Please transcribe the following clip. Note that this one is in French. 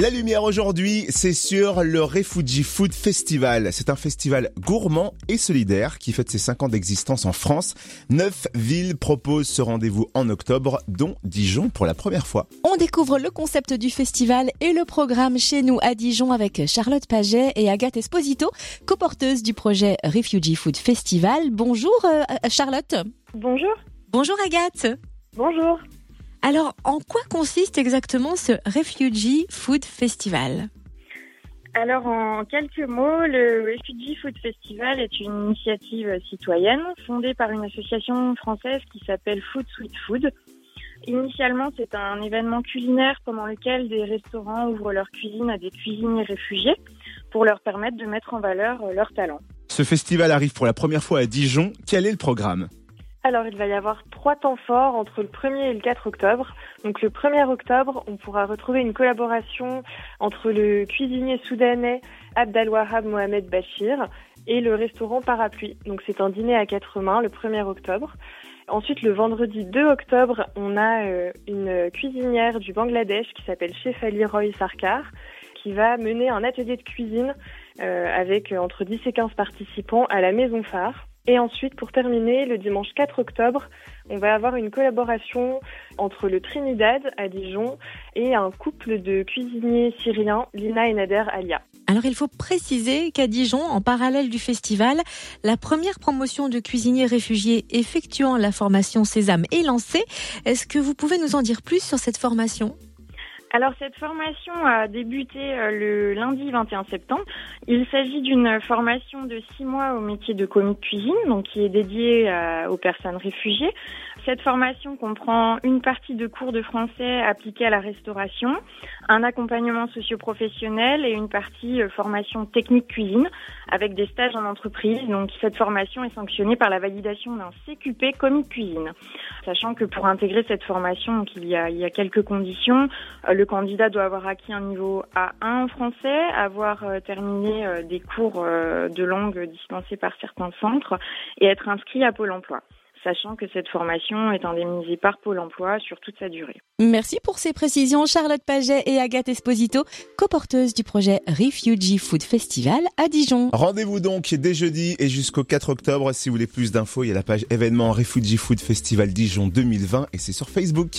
La lumière aujourd'hui, c'est sur le Refugee Food Festival. C'est un festival gourmand et solidaire qui fête ses 5 ans d'existence en France. Neuf villes proposent ce rendez-vous en octobre, dont Dijon pour la première fois. On découvre le concept du festival et le programme chez nous à Dijon avec Charlotte Paget et Agathe Esposito, coporteuses du projet Refugee Food Festival. Bonjour euh, Charlotte. Bonjour. Bonjour Agathe. Bonjour. Alors, en quoi consiste exactement ce Refugee Food Festival? Alors en quelques mots, le Refugee Food Festival est une initiative citoyenne fondée par une association française qui s'appelle Food Sweet Food. Initialement, c'est un événement culinaire pendant lequel des restaurants ouvrent leur cuisine à des cuisiniers réfugiés pour leur permettre de mettre en valeur leurs talents. Ce festival arrive pour la première fois à Dijon. Quel est le programme? Alors, il va y avoir trois temps forts entre le 1er et le 4 octobre. Donc, le 1er octobre, on pourra retrouver une collaboration entre le cuisinier soudanais Abdalwahab Mohamed Bachir et le restaurant Parapluie. Donc, c'est un dîner à quatre mains le 1er octobre. Ensuite, le vendredi 2 octobre, on a euh, une cuisinière du Bangladesh qui s'appelle Chef Ali Roy Sarkar qui va mener un atelier de cuisine euh, avec entre 10 et 15 participants à la Maison Phare. Et ensuite, pour terminer, le dimanche 4 octobre, on va avoir une collaboration entre le Trinidad à Dijon et un couple de cuisiniers syriens, Lina et Nader Alia. Alors il faut préciser qu'à Dijon, en parallèle du festival, la première promotion de cuisiniers réfugiés effectuant la formation Sésame est lancée. Est-ce que vous pouvez nous en dire plus sur cette formation? Alors cette formation a débuté euh, le lundi 21 septembre. Il s'agit d'une formation de six mois au métier de commis de cuisine, donc qui est dédiée euh, aux personnes réfugiées. Cette formation comprend une partie de cours de français appliqués à la restauration, un accompagnement socio-professionnel et une partie euh, formation technique cuisine avec des stages en entreprise. Donc cette formation est sanctionnée par la validation d'un CQP commis de cuisine. Sachant que pour intégrer cette formation, il, y a, il y a quelques conditions. Le candidat doit avoir acquis un niveau A1 en français, avoir euh, terminé des cours de langue dispensés par certains centres et être inscrit à Pôle emploi sachant que cette formation est indemnisée par Pôle emploi sur toute sa durée. Merci pour ces précisions, Charlotte Paget et Agathe Esposito, coporteuses du projet Refugee Food Festival à Dijon. Rendez-vous donc dès jeudi et jusqu'au 4 octobre. Si vous voulez plus d'infos, il y a la page événement Refugee Food Festival Dijon 2020 et c'est sur Facebook.